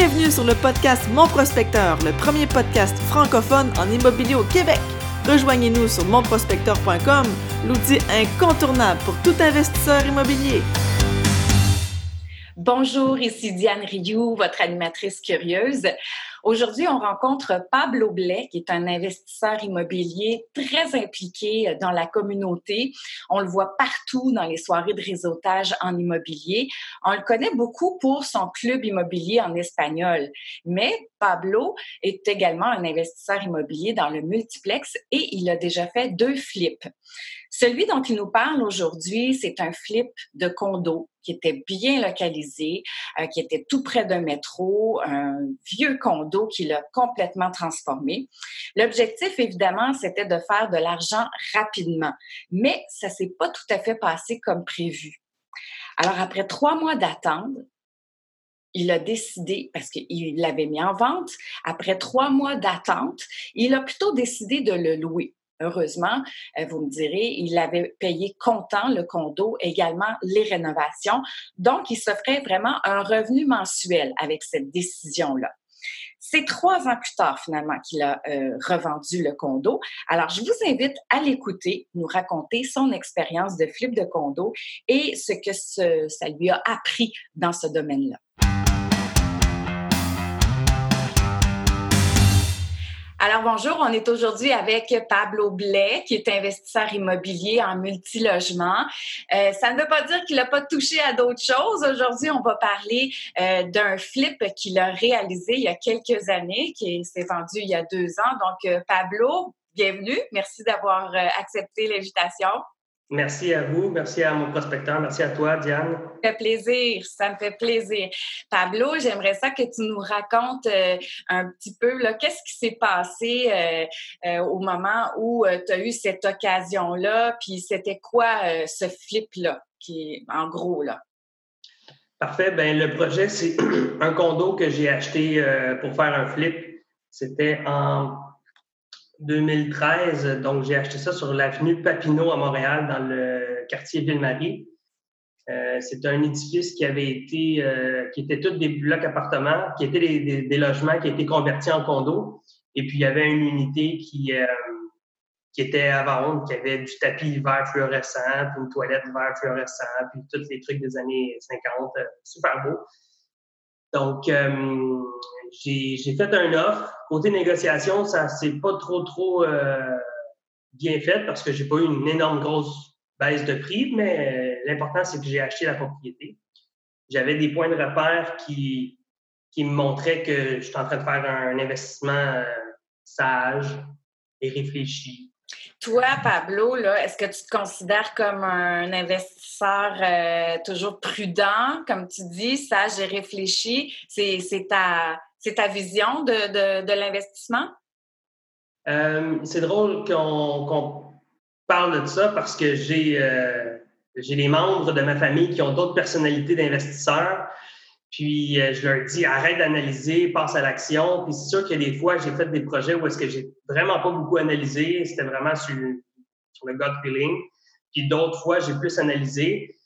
Bienvenue sur le podcast Mon Prospecteur, le premier podcast francophone en immobilier au Québec. Rejoignez-nous sur monprospecteur.com, l'outil incontournable pour tout investisseur immobilier. Bonjour, ici Diane Rioux, votre animatrice curieuse. Aujourd'hui, on rencontre Pablo Blais, qui est un investisseur immobilier très impliqué dans la communauté. On le voit partout dans les soirées de réseautage en immobilier. On le connaît beaucoup pour son club immobilier en espagnol. Mais Pablo est également un investisseur immobilier dans le multiplex et il a déjà fait deux flips. Celui dont il nous parle aujourd'hui, c'est un flip de condo qui était bien localisé, euh, qui était tout près d'un métro, un vieux condo qu'il a complètement transformé. L'objectif, évidemment, c'était de faire de l'argent rapidement, mais ça s'est pas tout à fait passé comme prévu. Alors, après trois mois d'attente, il a décidé, parce qu'il l'avait mis en vente, après trois mois d'attente, il a plutôt décidé de le louer. Heureusement, euh, vous me direz, il avait payé comptant le condo, également les rénovations. Donc, il s'offrait vraiment un revenu mensuel avec cette décision-là. C'est trois ans plus tard, finalement, qu'il a euh, revendu le condo. Alors, je vous invite à l'écouter, nous raconter son expérience de flip de condo et ce que ça lui a appris dans ce domaine-là. Alors bonjour, on est aujourd'hui avec Pablo Blais, qui est investisseur immobilier en multilogement. Euh, ça ne veut pas dire qu'il n'a pas touché à d'autres choses. Aujourd'hui, on va parler euh, d'un flip qu'il a réalisé il y a quelques années, qui s'est vendu il y a deux ans. Donc, euh, Pablo, bienvenue. Merci d'avoir accepté l'invitation. Merci à vous, merci à mon prospecteur, merci à toi, Diane. Ça me fait plaisir, ça me fait plaisir. Pablo, j'aimerais ça que tu nous racontes euh, un petit peu qu'est-ce qui s'est passé euh, euh, au moment où tu as eu cette occasion-là, puis c'était quoi ce flip-là, qui en gros là? Parfait. Ben le projet, c'est un condo que j'ai acheté pour faire un flip. C'était en 2013. Donc, j'ai acheté ça sur l'avenue Papineau à Montréal, dans le quartier Ville-Marie. Euh, c'est un édifice qui avait été, euh, qui était tous des blocs appartements, qui étaient des, logements qui étaient convertis en condos. Et puis, il y avait une unité qui, euh, qui était vendre, qui avait du tapis vert fluorescent, puis une toilette vert fluorescent, puis tous les trucs des années 50, super beau. Donc, j'ai fait un offre. Côté négociation, ça s'est pas trop, trop euh, bien fait parce que j'ai pas eu une énorme grosse baisse de prix, mais euh, l'important, c'est que j'ai acheté la propriété. J'avais des points de repère qui, qui me montraient que je suis en train de faire un investissement euh, sage et réfléchi toi, Pablo, est-ce que tu te considères comme un investisseur toujours prudent, comme tu dis, sage et réfléchi? C'est ta, ta vision de, de, l'investissement? Euh, c'est drôle qu'on parle de ça parce que j'ai euh, des membres de ma famille qui ont d'autres personnalités d'investisseurs. Puis euh, je leur dis arrête d'analyser, passe à l'action. Puis c'est sûr que des fois, j'ai fait des projets où est-ce que j'ai vraiment pas beaucoup analysé. C'était vraiment sur, sur le gut feeling. Puis d'autres fois, j'ai plus analysé.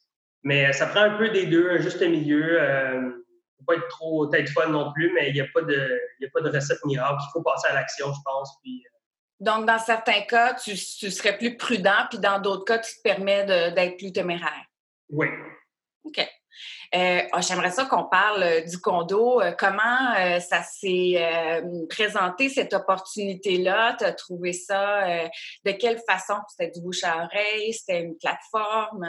Mais ça prend un peu des deux, un juste milieu. Faut pas être trop tête fun non plus, mais il n'y a, pas de, a pas de recette miracle. Il faut passer à l'action, je pense. Puis, euh, Donc, dans certains cas, tu, tu, serais plus prudent, puis dans d'autres cas, tu te permets d'être plus téméraire. Oui. OK. Euh, ah, j'aimerais ça qu'on parle euh, du condo. Euh, comment ça s'est présenté, cette opportunité-là? Tu as trouvé ça? de quelle façon? C'était du bouche à oreille? C'était une plateforme?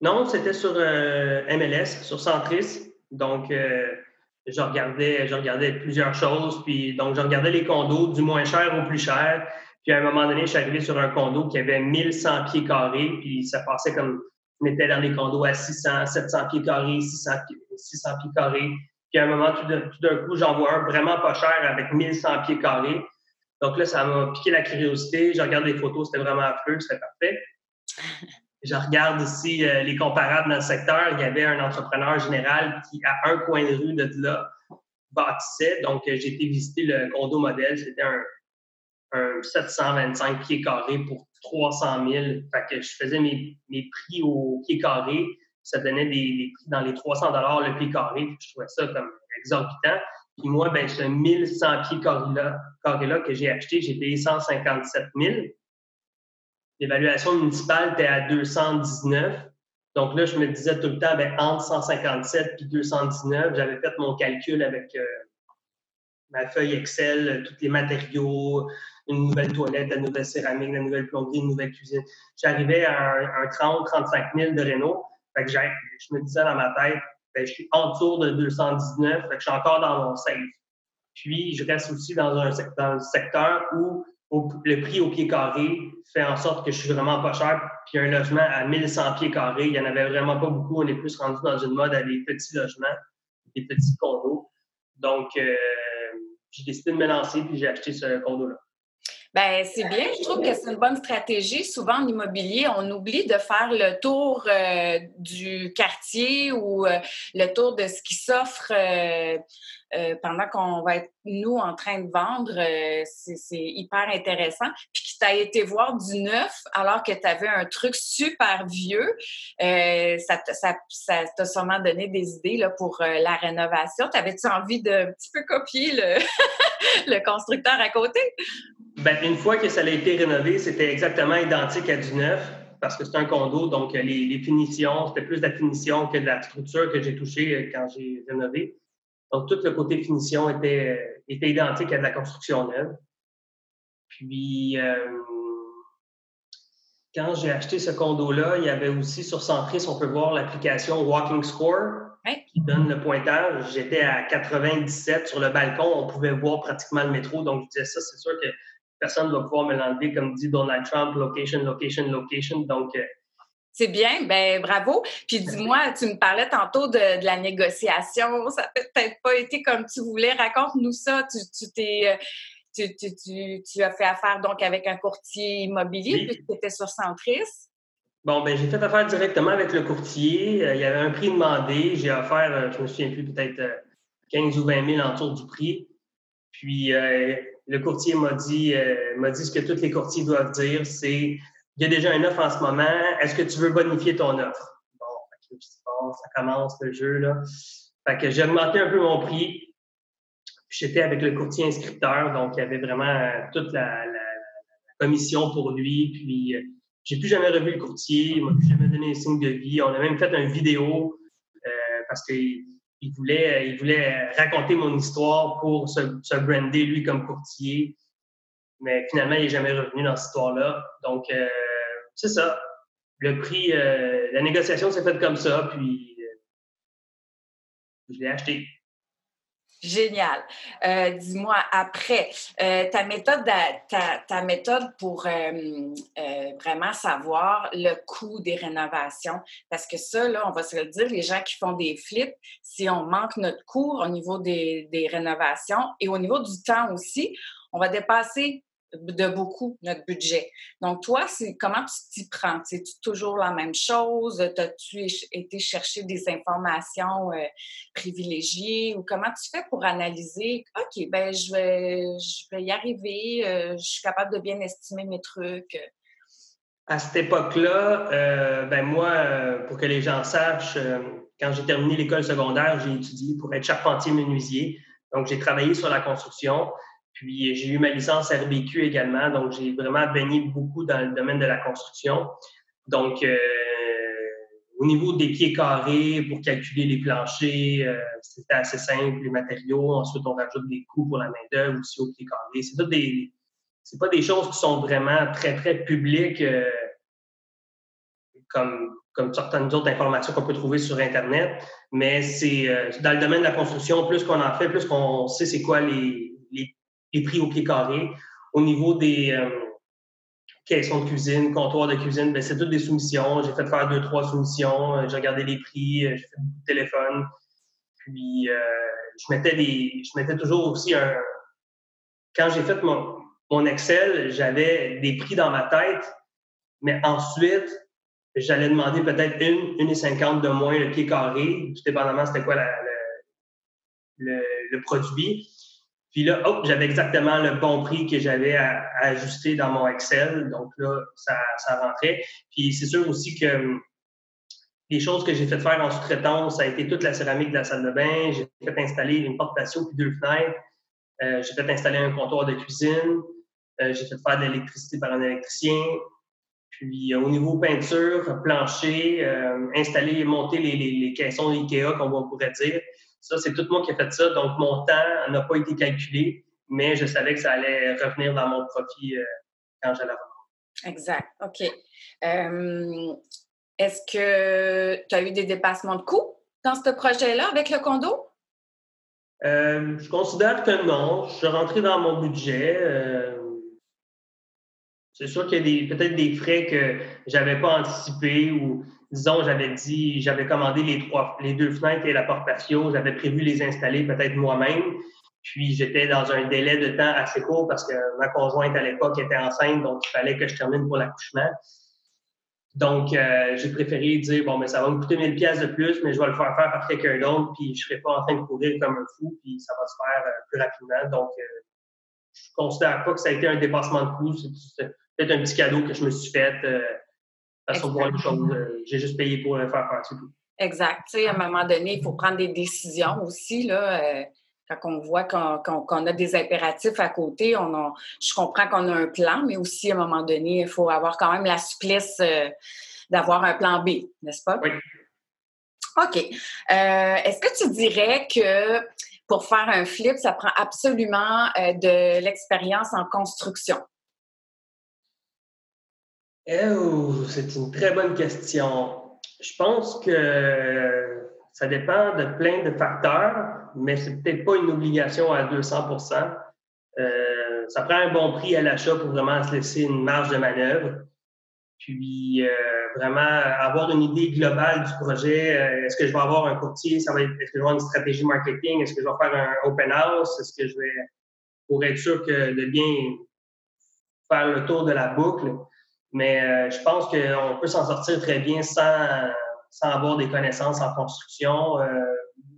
Non, c'était sur MLS, sur Centris. Donc, je regardais, je regardais plusieurs choses. Puis, donc, je regardais les condos du moins cher au plus cher. Puis, à un moment donné, je suis arrivé sur un condo qui avait 1100 pieds carrés. Puis, ça passait comme on était dans des condos à 600, 700 pieds carrés, 600, 600 pieds carrés. Puis à un moment, tout d'un coup, j'en vois un vraiment pas cher avec 1100 pieds carrés. Donc là, ça m'a piqué la curiosité. Je regarde les photos, c'était vraiment affreux, c'était parfait. Je regarde ici euh, les comparables dans le secteur. Il y avait un entrepreneur général qui, à un coin de rue de là, bâtissait. Donc, euh, j'ai été visiter le condo modèle. C'était un, un 725 pieds carrés pour 300 000. Fait que je faisais mes, mes prix au pied carré. Ça donnait des, prix dans les 300 le pied carré. je trouvais ça comme exorbitant. Puis moi, ben, ce 1100 pieds carrés-là que j'ai acheté, j'ai payé 157 000. L'évaluation municipale était à 219. Donc là, je me disais tout le temps, ben, entre 157 et 219, j'avais fait mon calcul avec euh, ma feuille Excel, tous les matériaux, une nouvelle toilette, la nouvelle céramique, la nouvelle plomberie, une nouvelle cuisine. J'arrivais à un, 30, 35 000 de Renault. Fait que je me disais dans ma tête, ben, je suis en dessous de 219, fait que je suis encore dans mon safe. Puis, je reste aussi dans un, dans un secteur où le prix au pied carré fait en sorte que je suis vraiment pas cher. Puis un logement à 1100 pieds carrés, il n'y en avait vraiment pas beaucoup. On est plus rendu dans une mode à des petits logements, des petits condos. Donc, euh, j'ai décidé de me lancer puis j'ai acheté ce condo-là. Ben c'est bien. Je trouve que c'est une bonne stratégie. Souvent en immobilier, on oublie de faire le tour euh, du quartier ou euh, le tour de ce qui s'offre euh, pendant qu'on va être nous en train de vendre. c'est hyper intéressant. Puis que tu as été voir du neuf alors que tu avais un truc super vieux. ça t'a sûrement donné des idées là, pour la rénovation. T'avais-tu envie de un petit peu copier le constructeur à côté? Ben, une fois que ça a été rénové, c'était exactement identique à du neuf parce que c'est un condo, donc les, les finitions, c'était plus de la finition que de la structure que j'ai touchée euh, quand j'ai rénové. Donc, tout le côté finition était, euh, était identique à de la construction neuve. Puis, euh, quand j'ai acheté ce condo-là, il y avait aussi sur Centris, on peut voir l'application Walking Score qui donne le pointage. J'étais à 97 sur le balcon, on pouvait voir pratiquement le métro. Donc, je disais ça, c'est sûr que personne ne va pouvoir me l'enlever, comme dit Donald Trump, location, location, location. Donc, euh, c'est bien, ben bravo. Puis dis-moi, tu me parlais tantôt de, la négociation, ça n'a peut-être pas été comme tu voulais. Raconte-nous ça. Tu, t'es, euh, tu, as fait affaire donc avec un courtier immobilier, puis tu étais sur Centris. Bon, ben j'ai fait affaire directement avec le courtier. Euh, il y avait un prix demandé. J'ai offert, je me souviens plus, peut-être 15 ou 20 000 autour du prix. Puis le courtier m'a dit, euh, dit ce que tous les courtiers doivent dire, c'est il y a déjà une offre en ce moment, est-ce que tu veux bonifier ton offre? Bon, ça commence le jeu, là. Fait que j'ai augmenté un peu mon prix. J'étais avec le courtier inscripteur, donc il y avait vraiment euh, toute la, commission pour lui. Puis euh, j'ai plus jamais revu le courtier, il m'a plus jamais donné un signe de vie. On a même fait une vidéo parce que il voulait, il voulait raconter mon histoire pour se, brander, lui, comme courtier. Mais finalement, il n'est jamais revenu dans cette histoire-là. Donc, euh, c'est ça. Le prix, euh, la négociation s'est faite comme ça, puis euh, je l'ai acheté. Génial. Euh, dis-moi, après, euh, ta, méthode ta, méthode pour euh, vraiment savoir le coût des rénovations, parce que ça, là, on va se le dire, les gens qui font des flips, si on manque notre coût au niveau des, des rénovations et au niveau du temps aussi, on va dépasser de beaucoup notre budget. Donc, toi, c'est comment tu t'y prends? C'est toujours la même chose? As-tu été chercher des informations euh, privilégiées? Ou comment tu fais pour analyser OK, ben je vais, je vais y arriver, euh, je suis capable de bien estimer mes trucs? À cette époque-là, euh, ben moi, pour que les gens sachent, quand j'ai terminé l'école secondaire, j'ai étudié pour être charpentier menuisier. Donc, j'ai travaillé sur la construction. Puis j'ai eu ma licence RBQ également, donc j'ai vraiment baigné beaucoup dans le domaine de la construction. Donc, euh, au niveau des pieds carrés, pour calculer les planchers, euh, c'était assez simple, les matériaux. Ensuite, on rajoute des coûts pour la main-d'œuvre aussi aux pieds carrés. C'est des, c'est pas des choses qui sont vraiment très, très publiques, euh, comme, comme certaines autres informations qu'on peut trouver sur Internet. Mais c'est dans le domaine de la construction, plus qu'on en fait, plus qu'on sait c'est quoi les, les prix au pied carré. Au niveau des euh, caissons de cuisine, comptoirs de cuisine, ben, c'est toutes des soumissions. J'ai fait faire deux, trois soumissions. Euh, j'ai regardé les prix, euh, j'ai fait beaucoup de téléphone. Puis, je, mettais des, je mettais toujours aussi un. Quand j'ai fait mon, mon Excel, j'avais des prix dans ma tête, mais ensuite, j'allais demander peut-être une, une et cinquante de moins le pied carré, tout dépendamment c'était quoi le, le, produit. Puis là, hop, j'avais exactement le bon prix que j'avais à, ajuster dans mon Excel. Donc là, ça, ça rentrait. Puis c'est sûr aussi que hum, les choses que j'ai fait faire en sous-traitance, ça a été toute la céramique de la salle de bain. J'ai fait installer une porte patio puis deux fenêtres. Euh, j'ai fait installer un comptoir de cuisine. Euh, j'ai fait faire de l'électricité par un électricien. Puis au niveau peinture, plancher, installer, monter les, les, les caissons Ikea, comme on pourrait dire. Ça, c'est tout moi qui ai fait ça. Donc, mon temps n'a pas été calculé, mais je savais que ça allait revenir dans mon profit quand j'allais Exact. OK. Est-ce que tu as eu des dépassements de coûts dans ce projet-là avec le condo? Euh, je considère que non. Je suis rentré dans mon budget. Euh, c'est sûr qu'il y a peut-être des frais que j'avais pas anticipés ou, disons, j'avais dit, j'avais commandé les trois, les deux fenêtres et la porte patio. J'avais prévu les installer peut-être moi-même. Puis j'étais dans un délai de temps assez court parce que ma conjointe à l'époque était enceinte, donc il fallait que je termine pour l'accouchement. Donc, euh, j'ai préféré dire, bon, mais ça va me coûter 1000 pièces de plus, mais je vais le faire faire par quelqu'un d'autre, puis je ne serai pas en train de courir comme un fou, puis ça va se faire euh, plus rapidement. Donc, euh, je ne considère pas que ça a été un dépassement de coût. C'est peut-être un petit cadeau que je me suis fait euh, façon de voir les choses. j'ai juste payé pour le faire faire, c'est tout. Exact. Tu sais, à un moment donné, il faut prendre des décisions aussi, là quand on voit qu'on a des impératifs à côté, on je comprends qu'on a un plan, mais aussi à un moment donné, il faut avoir quand même la souplesse euh, d'avoir un plan B, n'est-ce pas? Oui. OK. Euh, est-ce que tu dirais que pour faire un flip, ça prend absolument euh, de l'expérience en construction? Oh, c'est une très bonne question. Je pense que ça dépend de plein de facteurs, mais c'est peut-être pas une obligation à 200% euh, Ça prend un bon prix à l'achat pour vraiment se laisser une marge de manœuvre. Puis euh, vraiment avoir une idée globale du projet. Euh, est-ce que je vais avoir un courtier? Est-ce que je vais avoir une stratégie marketing? Est-ce que je vais faire un open house? Est-ce que je vais pour être sûr que de bien faire le tour de la boucle? Mais je pense qu'on peut s'en sortir très bien sans sans avoir des connaissances en construction, euh,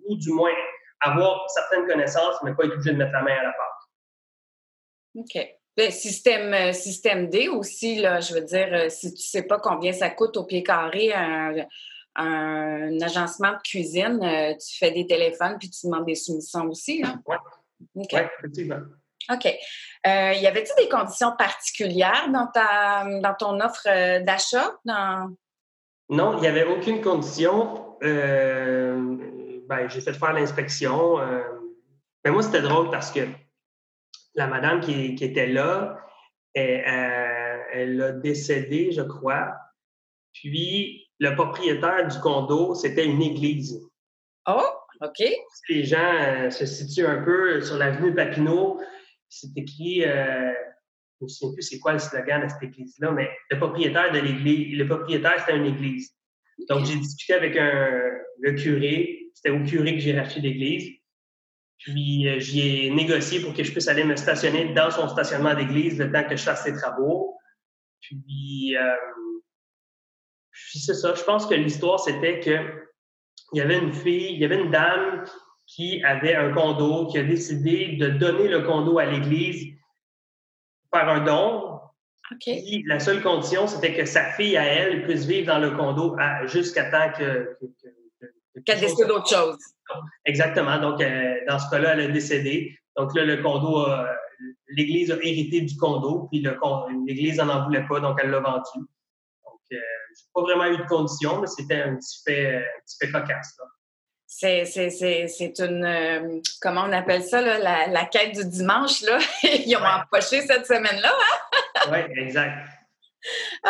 ou du moins avoir certaines connaissances, mais pas être obligé de mettre la main à la pâte. OK. Ben, système, euh, système D aussi, là, je veux dire, euh, si tu ne sais pas combien ça coûte au pied carré un, agencement de cuisine, tu fais des téléphones puis tu demandes des soumissions aussi. Oui, ouais, effectivement. OK. y avait-il des conditions particulières dans, ta, dans ton offre d'achat? Dans... Non, il n'y avait aucune condition. Euh, ben, j'ai fait faire l'inspection. mais euh, moi, c'était drôle parce que la madame qui, était là, elle, elle, a décédé, je crois. Puis, le propriétaire du condo, c'était une église. Oh, OK. Les gens euh, se situent un peu sur l'avenue Papineau. C'est écrit je ne sais plus c'est quoi le slogan de cette église-là, mais le propriétaire de l'église, le propriétaire, c'était une église. Donc, j'ai discuté avec un, le curé. C'était au curé que j'ai racheté l'église. Puis, euh, j'y ai négocié pour que je puisse aller me stationner dans son stationnement d'église le temps que je fasse ses travaux. Puis, euh, puis c'est ça. Je pense que l'histoire, c'était que il y avait une fille, il y avait une dame qui avait un condo, qui a décidé de donner le condo à l'église faire un don. la seule condition, c'était que sa fille à elle puisse vivre dans le condo jusqu'à temps que. Qu'elle décide d'autre chose. Exactement. Donc, euh, dans ce cas-là, elle a décédé. Donc là, le condo, l'Église a hérité du condo, puis l'Église n'en voulait pas, donc elle l'a vendu. Donc, euh, je n'ai pas vraiment eu de condition, mais c'était un petit fait, un petit fait cocasse. Là c'est une, euh, comment on appelle ça, la, la, quête du dimanche, là. Ils ont empoché cette semaine-là, hein? oui, exact.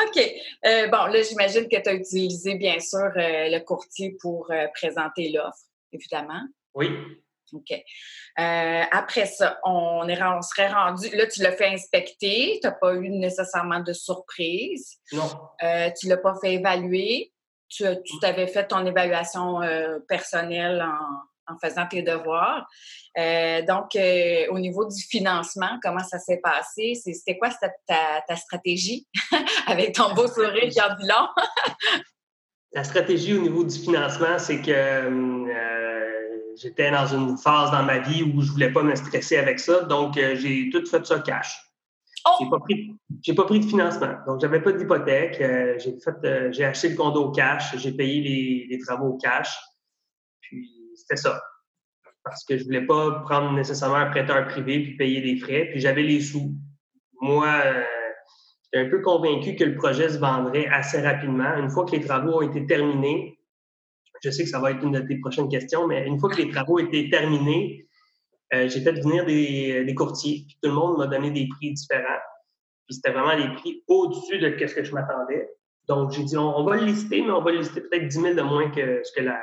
OK. Euh, bon, là, j'imagine que tu as utilisé, bien sûr, euh, le courtier pour présenter l'offre, évidemment. Oui. OK. après ça, on, est, on serait rendu. Là, tu l'as fait inspecter. Tu n'as pas eu nécessairement de surprise. Non. tu ne l'as pas fait évaluer tu, t'avais fait ton évaluation euh, personnelle en, faisant tes devoirs. Euh, donc, euh, au niveau du financement, comment ça s'est passé? C'était quoi ta, stratégie avec ton beau sourire qui en long? La stratégie au niveau du financement, c'est que j'étais dans une phase dans ma vie où je voulais pas me stresser avec ça, donc j'ai tout fait ça cash. Oh! J'ai pas pris, j'ai pas pris de financement. Donc, j'avais pas d'hypothèque. Euh, j'ai fait, euh, j'ai acheté le condo au cash. J'ai payé les, travaux au cash. Puis, c'était ça. Parce que je voulais pas prendre nécessairement un prêteur privé puis payer des frais. Puis, j'avais les sous. Moi, euh, j'étais un peu convaincu que le projet se vendrait assez rapidement. Une fois que les travaux ont été terminés, je sais que ça va être une de tes prochaines questions, mais une fois que les travaux étaient terminés, euh, j'ai venir des, courtiers. Puis tout le monde m'a donné des prix différents. Puis c'était vraiment des prix au-dessus de ce que je m'attendais. Donc j'ai dit, on, va le lister, mais on va le lister peut-être 10 000 de moins que ce que la,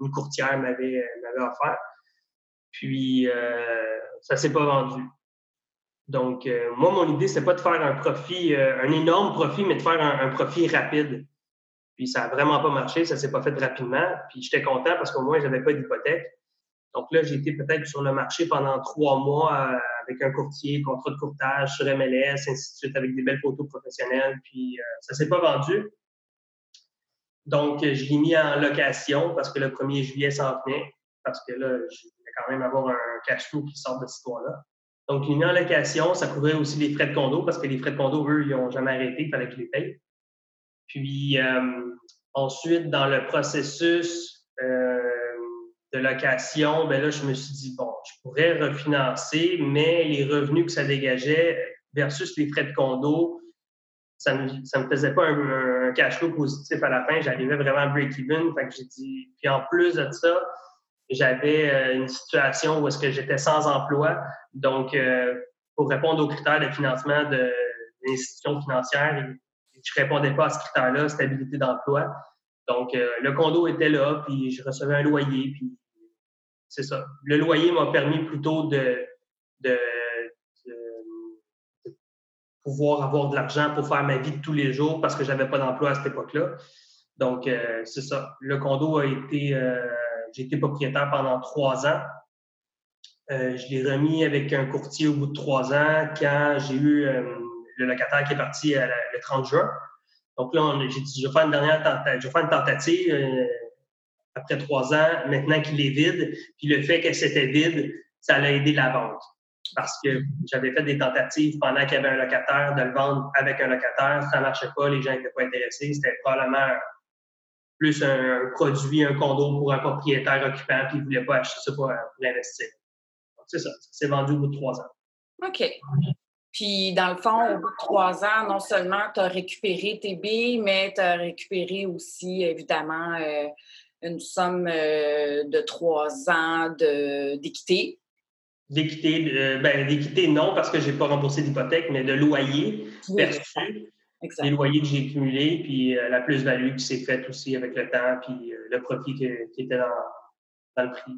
une courtière m'avait offert. Puis euh, ça s'est pas vendu. Donc, euh, moi, mon idée, c'est pas de faire un profit, euh, un énorme profit, mais de faire un, un, profit rapide. Puis ça a vraiment pas marché, ça s'est pas fait rapidement. Puis j'étais content parce qu'au moins, j'avais pas d'hypothèque. Donc là, j'ai été peut-être sur le marché pendant trois mois euh, avec un courtier, contrat de courtage sur MLS, ainsi de suite, avec des belles photos professionnelles. Puis euh, ça s'est pas vendu. Donc, je l'ai mis en location parce que le 1er juillet s'en venait. Parce que là, je voulais quand même avoir un cash flow qui sort de cette histoire-là. Donc, je l'ai mis en location. Ça couvrait aussi les frais de condo parce que les frais de condo, eux, ils n'ont jamais arrêté. Il fallait que je les paye. Puis, euh, ensuite, dans le processus, de location, ben là, je me suis dit, bon, je pourrais refinancer, mais les revenus que ça dégageait versus les frais de condo, ça ne me, faisait pas un, cash flow positif à la fin. J'arrivais vraiment à break-even. J'ai dit, puis en plus de ça, j'avais euh, une situation où est-ce que j'étais sans emploi. Donc, euh, pour répondre aux critères de financement de l'institution financière, je répondais pas à ce critère-là, stabilité d'emploi. Donc, euh, le condo était là, puis je recevais un loyer, puis c'est ça. Le loyer m'a permis plutôt de, pouvoir avoir de l'argent pour faire ma vie de tous les jours parce que j'avais pas d'emploi à cette époque-là. Donc, euh, c'est ça. Le condo a été, euh, j'ai été propriétaire pendant trois ans. je l'ai remis avec un courtier au bout de trois ans quand j'ai eu le locataire qui est parti le 30 juin. Donc là, j'ai dit, je vais faire une dernière tentative, je vais faire une tentative euh, après trois ans, maintenant qu'il est vide. Puis le fait que c'était vide, ça l'a aidé la vente. Parce que j'avais fait des tentatives pendant qu'il y avait un locataire de le vendre avec un locataire. Ça ne marchait pas, les gens n'étaient pas intéressés. C'était probablement plus un, produit, un condo pour un propriétaire occupant, puis ne voulait pas acheter ça pour, pour investir. c'est ça, s'est vendu au bout de trois ans. OK. Puis, dans le fond, au bout de trois ans, non seulement tu as récupéré tes billes, mais tu as récupéré aussi, évidemment, euh, une somme euh, de trois ans d'équité. D'équité, euh, ben, d'équité, non, parce que je n'ai pas remboursé d'hypothèque, mais de loyer perçu. Les loyers que j'ai cumulés, puis la plus-value qui s'est faite aussi avec le temps, puis le profit qui était dans, dans le prix.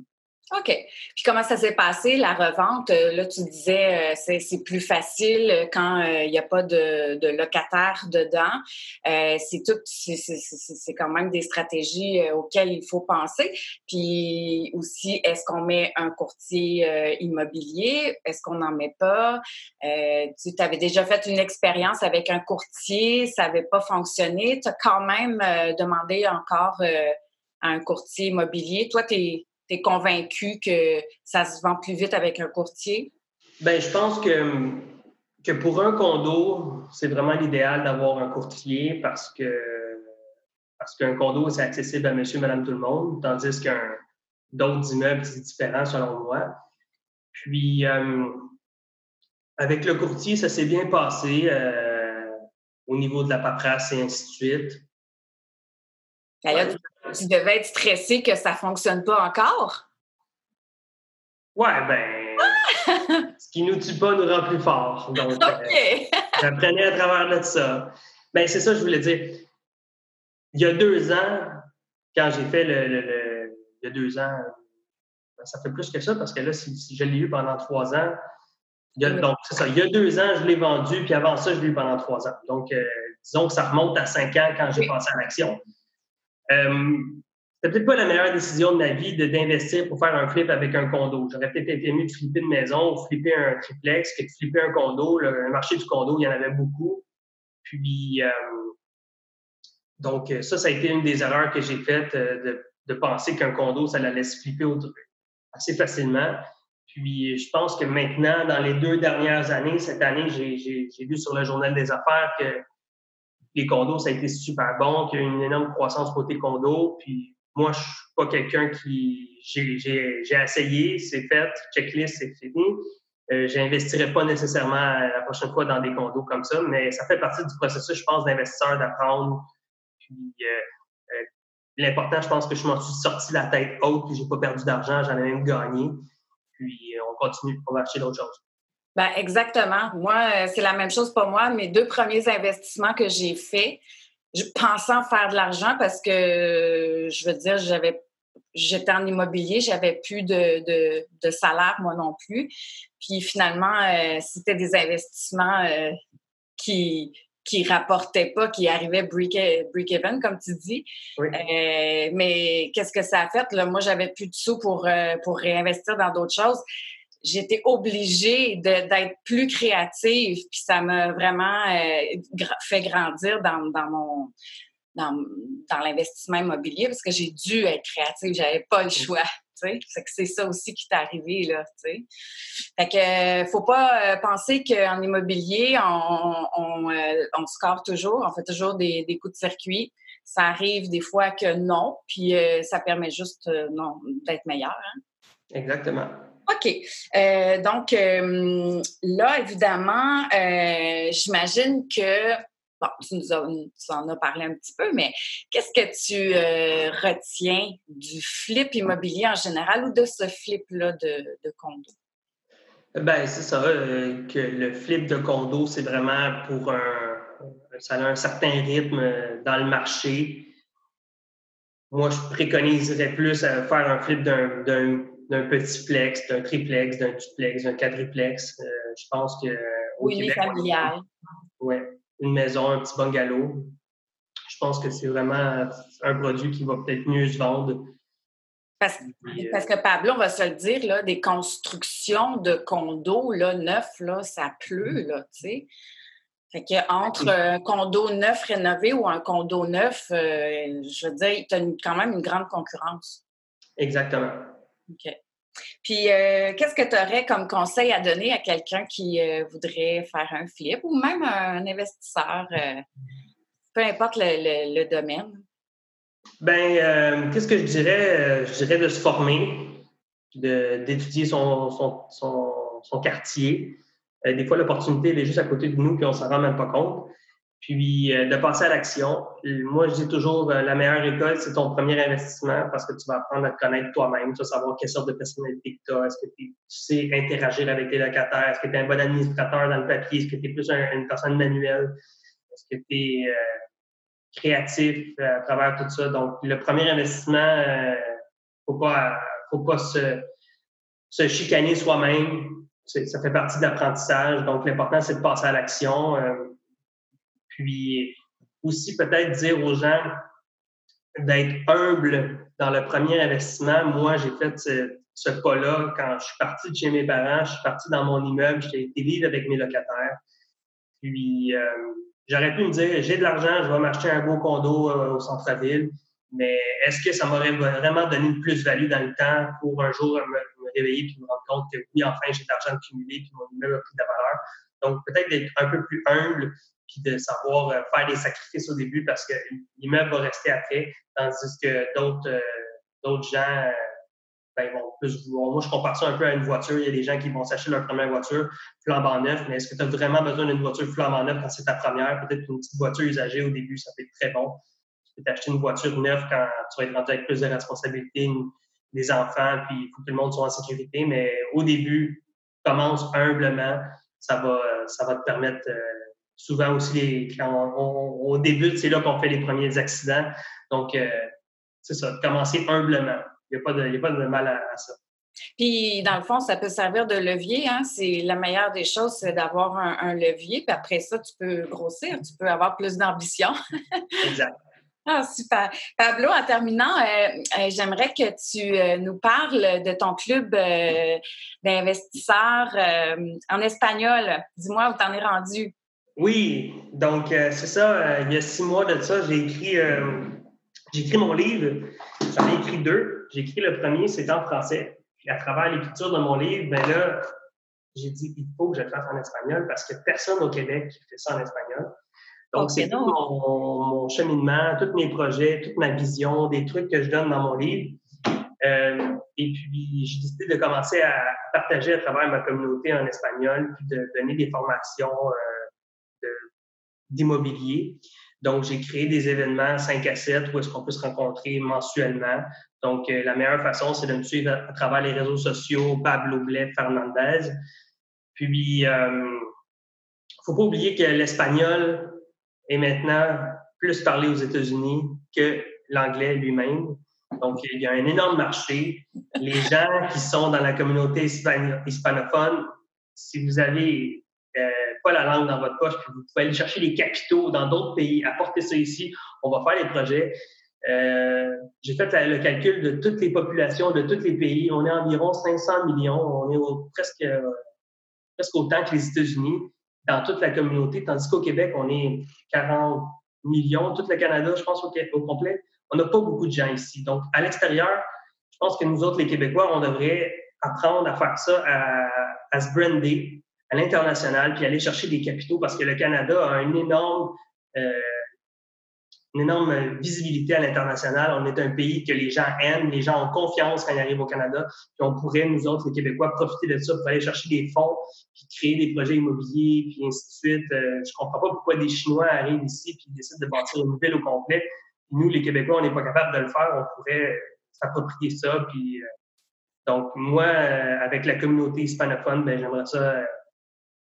OK. Puis comment ça s'est passé, la revente? Euh, là, tu disais euh, c'est plus facile quand euh, il n'y a pas de, de locataire dedans. c'est tout, c'est quand même des stratégies auxquelles il faut penser. Puis aussi, est-ce qu'on met un courtier immobilier? Est-ce qu'on n'en met pas? tu avais déjà fait une expérience avec un courtier, ça n'avait pas fonctionné. Tu as quand même demandé encore à un courtier immobilier. Toi, tu es tu es convaincu que ça se vend plus vite avec un courtier? Bien, je pense que, que pour un condo, c'est vraiment l'idéal d'avoir un courtier parce que parce qu'un condo, c'est accessible à monsieur, madame, tout le monde, tandis qu'un d'autres immeubles, c'est différent selon moi. Puis, euh, avec le courtier, ça s'est bien passé euh, au niveau de la paperasse et ainsi de suite. Tu devais être stressé que ça ne fonctionne pas encore? Ouais, ben. ce qui ne nous tue pas nous rend plus forts. Donc. Euh, j'apprenais à travers de ça. Ben, c'est ça que je voulais dire. Il y a deux ans, quand j'ai fait le, Il y a deux ans, ben, ça fait plus que ça parce que là, si, je l'ai eu pendant trois ans, donc, c'est ça. Il y a deux ans, je l'ai vendu, puis avant ça, je l'ai eu pendant trois ans. Donc, euh, disons que ça remonte à cinq ans quand j'ai passé à l'action. Euh, c'était peut-être pas la meilleure décision de ma vie d'investir pour faire un flip avec un condo. J'aurais peut-être été mieux de flipper une maison ou flipper un triplex que de flipper un condo. Le marché du condo, il y en avait beaucoup. Puis, euh, donc, ça, ça a été une des erreurs que j'ai faites euh, de, penser qu'un condo, ça la laisse flipper assez facilement. Puis je pense que maintenant, dans les deux dernières années, cette année, j'ai vu sur le Journal des affaires que les condos, ça a été super bon, qu'il y a une énorme croissance côté condo. Puis moi, je suis pas quelqu'un qui. J'ai essayé, c'est fait, checklist, c'est fini. Euh, je n'investirai pas nécessairement la prochaine fois dans des condos comme ça, mais ça fait partie du processus, je pense, d'investisseur, d'apprendre. Puis euh, euh, l'important, je pense que je m'en suis sorti la tête haute, puis j'ai pas perdu d'argent, j'en ai même gagné. Puis on continue, on va acheter d'autres choses. Ben, exactement. Moi, c'est la même chose pour moi. Mes deux premiers investissements que j'ai faits, je pensais faire de l'argent parce que, je veux dire, j'avais j'étais en immobilier, j'avais plus de, de, salaire, moi non plus. Puis finalement, euh, c'était des investissements euh, qui qui rapportaient pas, qui arrivaient break-even, comme tu dis. Euh, mais qu'est-ce que ça a fait? Là, moi, j'avais plus de sous pour, pour réinvestir dans d'autres choses. J'étais obligée d'être plus créative, puis ça m'a vraiment fait grandir dans, mon dans, l'investissement immobilier parce que j'ai dû être créative, j'avais pas le choix. C'est ça aussi qui t'est arrivé, là, sais. Fait que, faut pas euh, penser qu'en immobilier, on, on, euh, on, score toujours, on fait toujours des, coups de circuit. Ça arrive des fois que non, puis euh, ça permet juste non d'être meilleur. Hein. Exactement. OK. donc, là, évidemment, j'imagine que Bon, tu nous en as parlé un petit peu, mais qu'est-ce que tu euh, retiens du flip immobilier en général ou de ce flip-là de, de, condo? Ben, c'est ça, euh, que le flip de condo, c'est vraiment pour un. Ça a un certain rythme dans le marché. Moi, je préconiserais plus faire un flip d'un petit flex, d'un triplex, d'un duplex, d'un quadruplex. Euh, je pense que. Oui, les familiales. Oui une maison, un petit bungalow. Je pense que c'est vraiment un produit qui va peut-être mieux se vendre. Parce, parce, que Pablo, on va se le dire, là, des constructions de condos là, neufs, là, ça pleut, là, tu sais. Fait que entre un condo neuf rénové ou un condo neuf, euh, je veux dire, tu as quand même une grande concurrence. Exactement. OK. Puis, euh, qu'est-ce que tu aurais comme conseil à donner à quelqu'un qui euh, voudrait faire un flip ou même un investisseur, euh, peu importe le, domaine? Ben, qu'est-ce que je dirais? Je dirais de se former, d'étudier son, son, quartier. des fois, l'opportunité, elle est juste à côté de nous, puis on ne s'en rend même pas compte. Puis euh, de passer à l'action. Moi, je dis toujours, euh, la meilleure école, c'est ton premier investissement parce que tu vas apprendre à te connaître toi-même, tu vas savoir quelle sorte de personnalité tu as, est-ce que tu sais interagir avec tes locataires, est-ce que tu es un bon administrateur dans le papier, est-ce que tu es plus une personne manuelle, est-ce que tu es euh, créatif à travers tout ça? Donc, le premier investissement, ne faut pas, faut pas se, se chicaner soi-même. Ça fait partie de l'apprentissage. Donc, l'important, c'est de passer à l'action puis aussi peut-être dire aux gens d'être humble dans le premier investissement. Moi, j'ai fait ce, pas-là quand je suis parti de chez mes parents, je suis parti dans mon immeuble, j'ai été avec mes locataires. Puis euh, j'aurais pu me dire, j'ai de l'argent, je vais m'acheter un beau condo euh, au centre-ville, mais est-ce que ça m'aurait vraiment donné une plus-value dans le temps pour un jour me, réveiller et me rendre compte que oui, enfin, j'ai de l'argent cumulé puis mon immeuble a pris de la valeur? Donc, peut-être d'être un peu plus humble puis de savoir euh, faire des sacrifices au début parce que l'immeuble va rester après, tandis que d'autres euh, gens euh, ben, vont plus vouloir. Moi, je compare ça un peu à une voiture. Il y a des gens qui vont s'acheter leur première voiture flambant neuf, mais est-ce que tu as vraiment besoin d'une voiture flambant neuf quand c'est ta première? Peut-être une petite voiture usagée au début, ça peut être très bon. Tu peux t'acheter une voiture neuve quand tu vas être rendu avec plus de responsabilités, des enfants, puis il faut que tout le monde soit en sécurité. Mais au début, commence humblement. Ça va, ça va te permettre souvent aussi, quand on, débute, c'est là qu'on fait les premiers accidents. Donc, euh, c'est ça, commencer humblement. Il n'y a, pas de, a pas de mal à, ça. Puis, dans le fond, ça peut servir de levier. Hein? C'est la meilleure des choses, c'est d'avoir un, levier. Puis après ça, tu peux grossir, tu peux avoir plus d'ambition. exact. Ah, super. Pablo, en terminant, euh, euh, j'aimerais que tu nous parles de ton club d'investisseurs en espagnol. Dis-moi où tu en es rendu. Oui, donc euh, c'est ça. Euh, il y a six mois de ça, j'ai écrit, euh, j'ai écrit mon livre. J'en ai écrit deux. J'ai écrit le premier, c'était en français. Puis à travers l'écriture de mon livre, ben là, j'ai dit il faut que je le fasse en espagnol parce que personne au Québec fait ça en espagnol. Donc, c'est tout mon, cheminement, tous mes projets, toute ma vision, des trucs que je donne dans mon livre. Et puis, j'ai décidé de commencer à partager à travers ma communauté en espagnol, puis de donner des formations d'immobilier. Donc, j'ai créé des événements 5 à 7 où est-ce qu'on peut se rencontrer mensuellement. Donc, euh, la meilleure façon, c'est de me suivre à, travers les réseaux sociaux, Pablo Blais Fernandez. Puis, il ne faut pas oublier que l'espagnol est maintenant plus parlé aux États-Unis que l'anglais lui-même. Donc, il y a un énorme marché. Les gens qui sont dans la communauté hispanophone, si vous avez euh, la langue dans votre poche, puis vous pouvez aller chercher des capitaux dans d'autres pays, apporter ça ici, on va faire les projets. Euh, j'ai fait le calcul de toutes les populations de tous les pays. On est environ 500 millions. On est presque, presque autant que les États-Unis dans toute la communauté, tandis qu'au Québec, on est 40 millions. Tout le Canada, je pense, au, au complet, on n'a pas beaucoup de gens ici. Donc, à l'extérieur, je pense que nous autres, les Québécois, on devrait apprendre à faire ça, à, se brander à l'international, puis aller chercher des capitaux parce que le Canada a une énorme, euh, une énorme visibilité à l'international. On est un pays que les gens aiment, les gens ont confiance quand ils arrivent au Canada. Puis on pourrait, nous autres, les Québécois, profiter de ça pour aller chercher des fonds, puis créer des projets immobiliers, puis ainsi de suite. Euh, je comprends pas pourquoi des Chinois arrivent ici puis décident de bâtir une ville au complet nous, les Québécois, on n'est pas capable de le faire. On pourrait s'approprier ça. Puis, euh, donc, moi, euh, avec la communauté hispanophone, ben, j'aimerais ça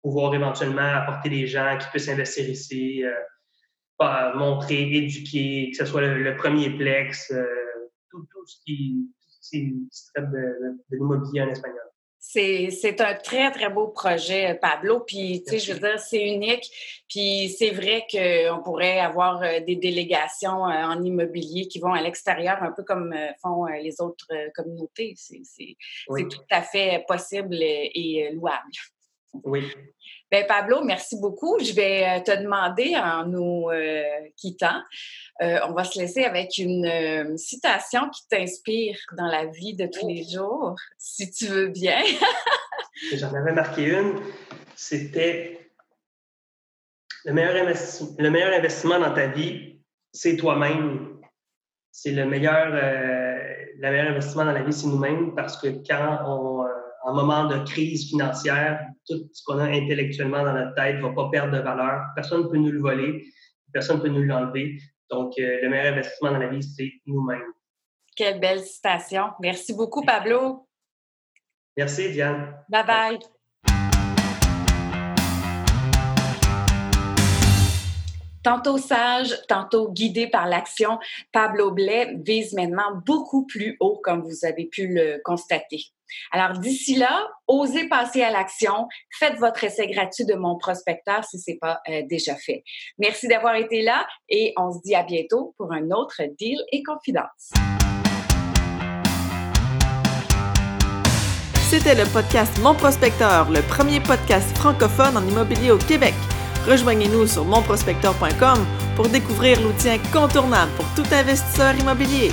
pouvoir éventuellement apporter des gens qui puissent investir ici, montrer, éduquer, que ce soit le, premier plex, tout, ce qui, se traite de l'immobilier en espagnol. C'est un très, très beau projet, Pablo. Puis, tu sais, je veux dire, c'est unique. Puis, c'est vrai qu'on pourrait avoir euh, des délégations euh, en immobilier qui vont à l'extérieur, un peu comme euh, font les autres communautés. C'est tout à fait possible et louable. Oui. Bien, Pablo, merci beaucoup. Je vais te demander en nous quittant, on va se laisser avec une citation qui t'inspire dans la vie de tous les jours, si tu veux bien. J'en avais marqué une. C'était le meilleur, le meilleur investissement dans ta vie, c'est toi-même. C'est le meilleur, le meilleur investissement dans la vie, c'est nous-mêmes parce que quand on en moment de crise financière, tout ce qu'on a intellectuellement dans notre tête ne va pas perdre de valeur. Personne ne peut nous le voler, personne ne peut nous l'enlever. Donc, euh, le meilleur investissement dans la vie, c'est nous-mêmes. Quelle belle citation. Merci beaucoup, Pablo. Merci, Diane. Bye bye. Tantôt sage, tantôt guidé par l'action, Pablo Blais vise maintenant beaucoup plus haut, comme vous avez pu le constater. Alors d'ici là, osez passer à l'action. Faites votre essai gratuit de mon prospecteur si ce n'est pas euh, déjà fait. Merci d'avoir été là et on se dit à bientôt pour un autre deal et confidence. C'était le podcast Mon Prospecteur, le premier podcast francophone en immobilier au Québec. Rejoignez-nous sur monprospecteur.com pour découvrir l'outil incontournable pour tout investisseur immobilier.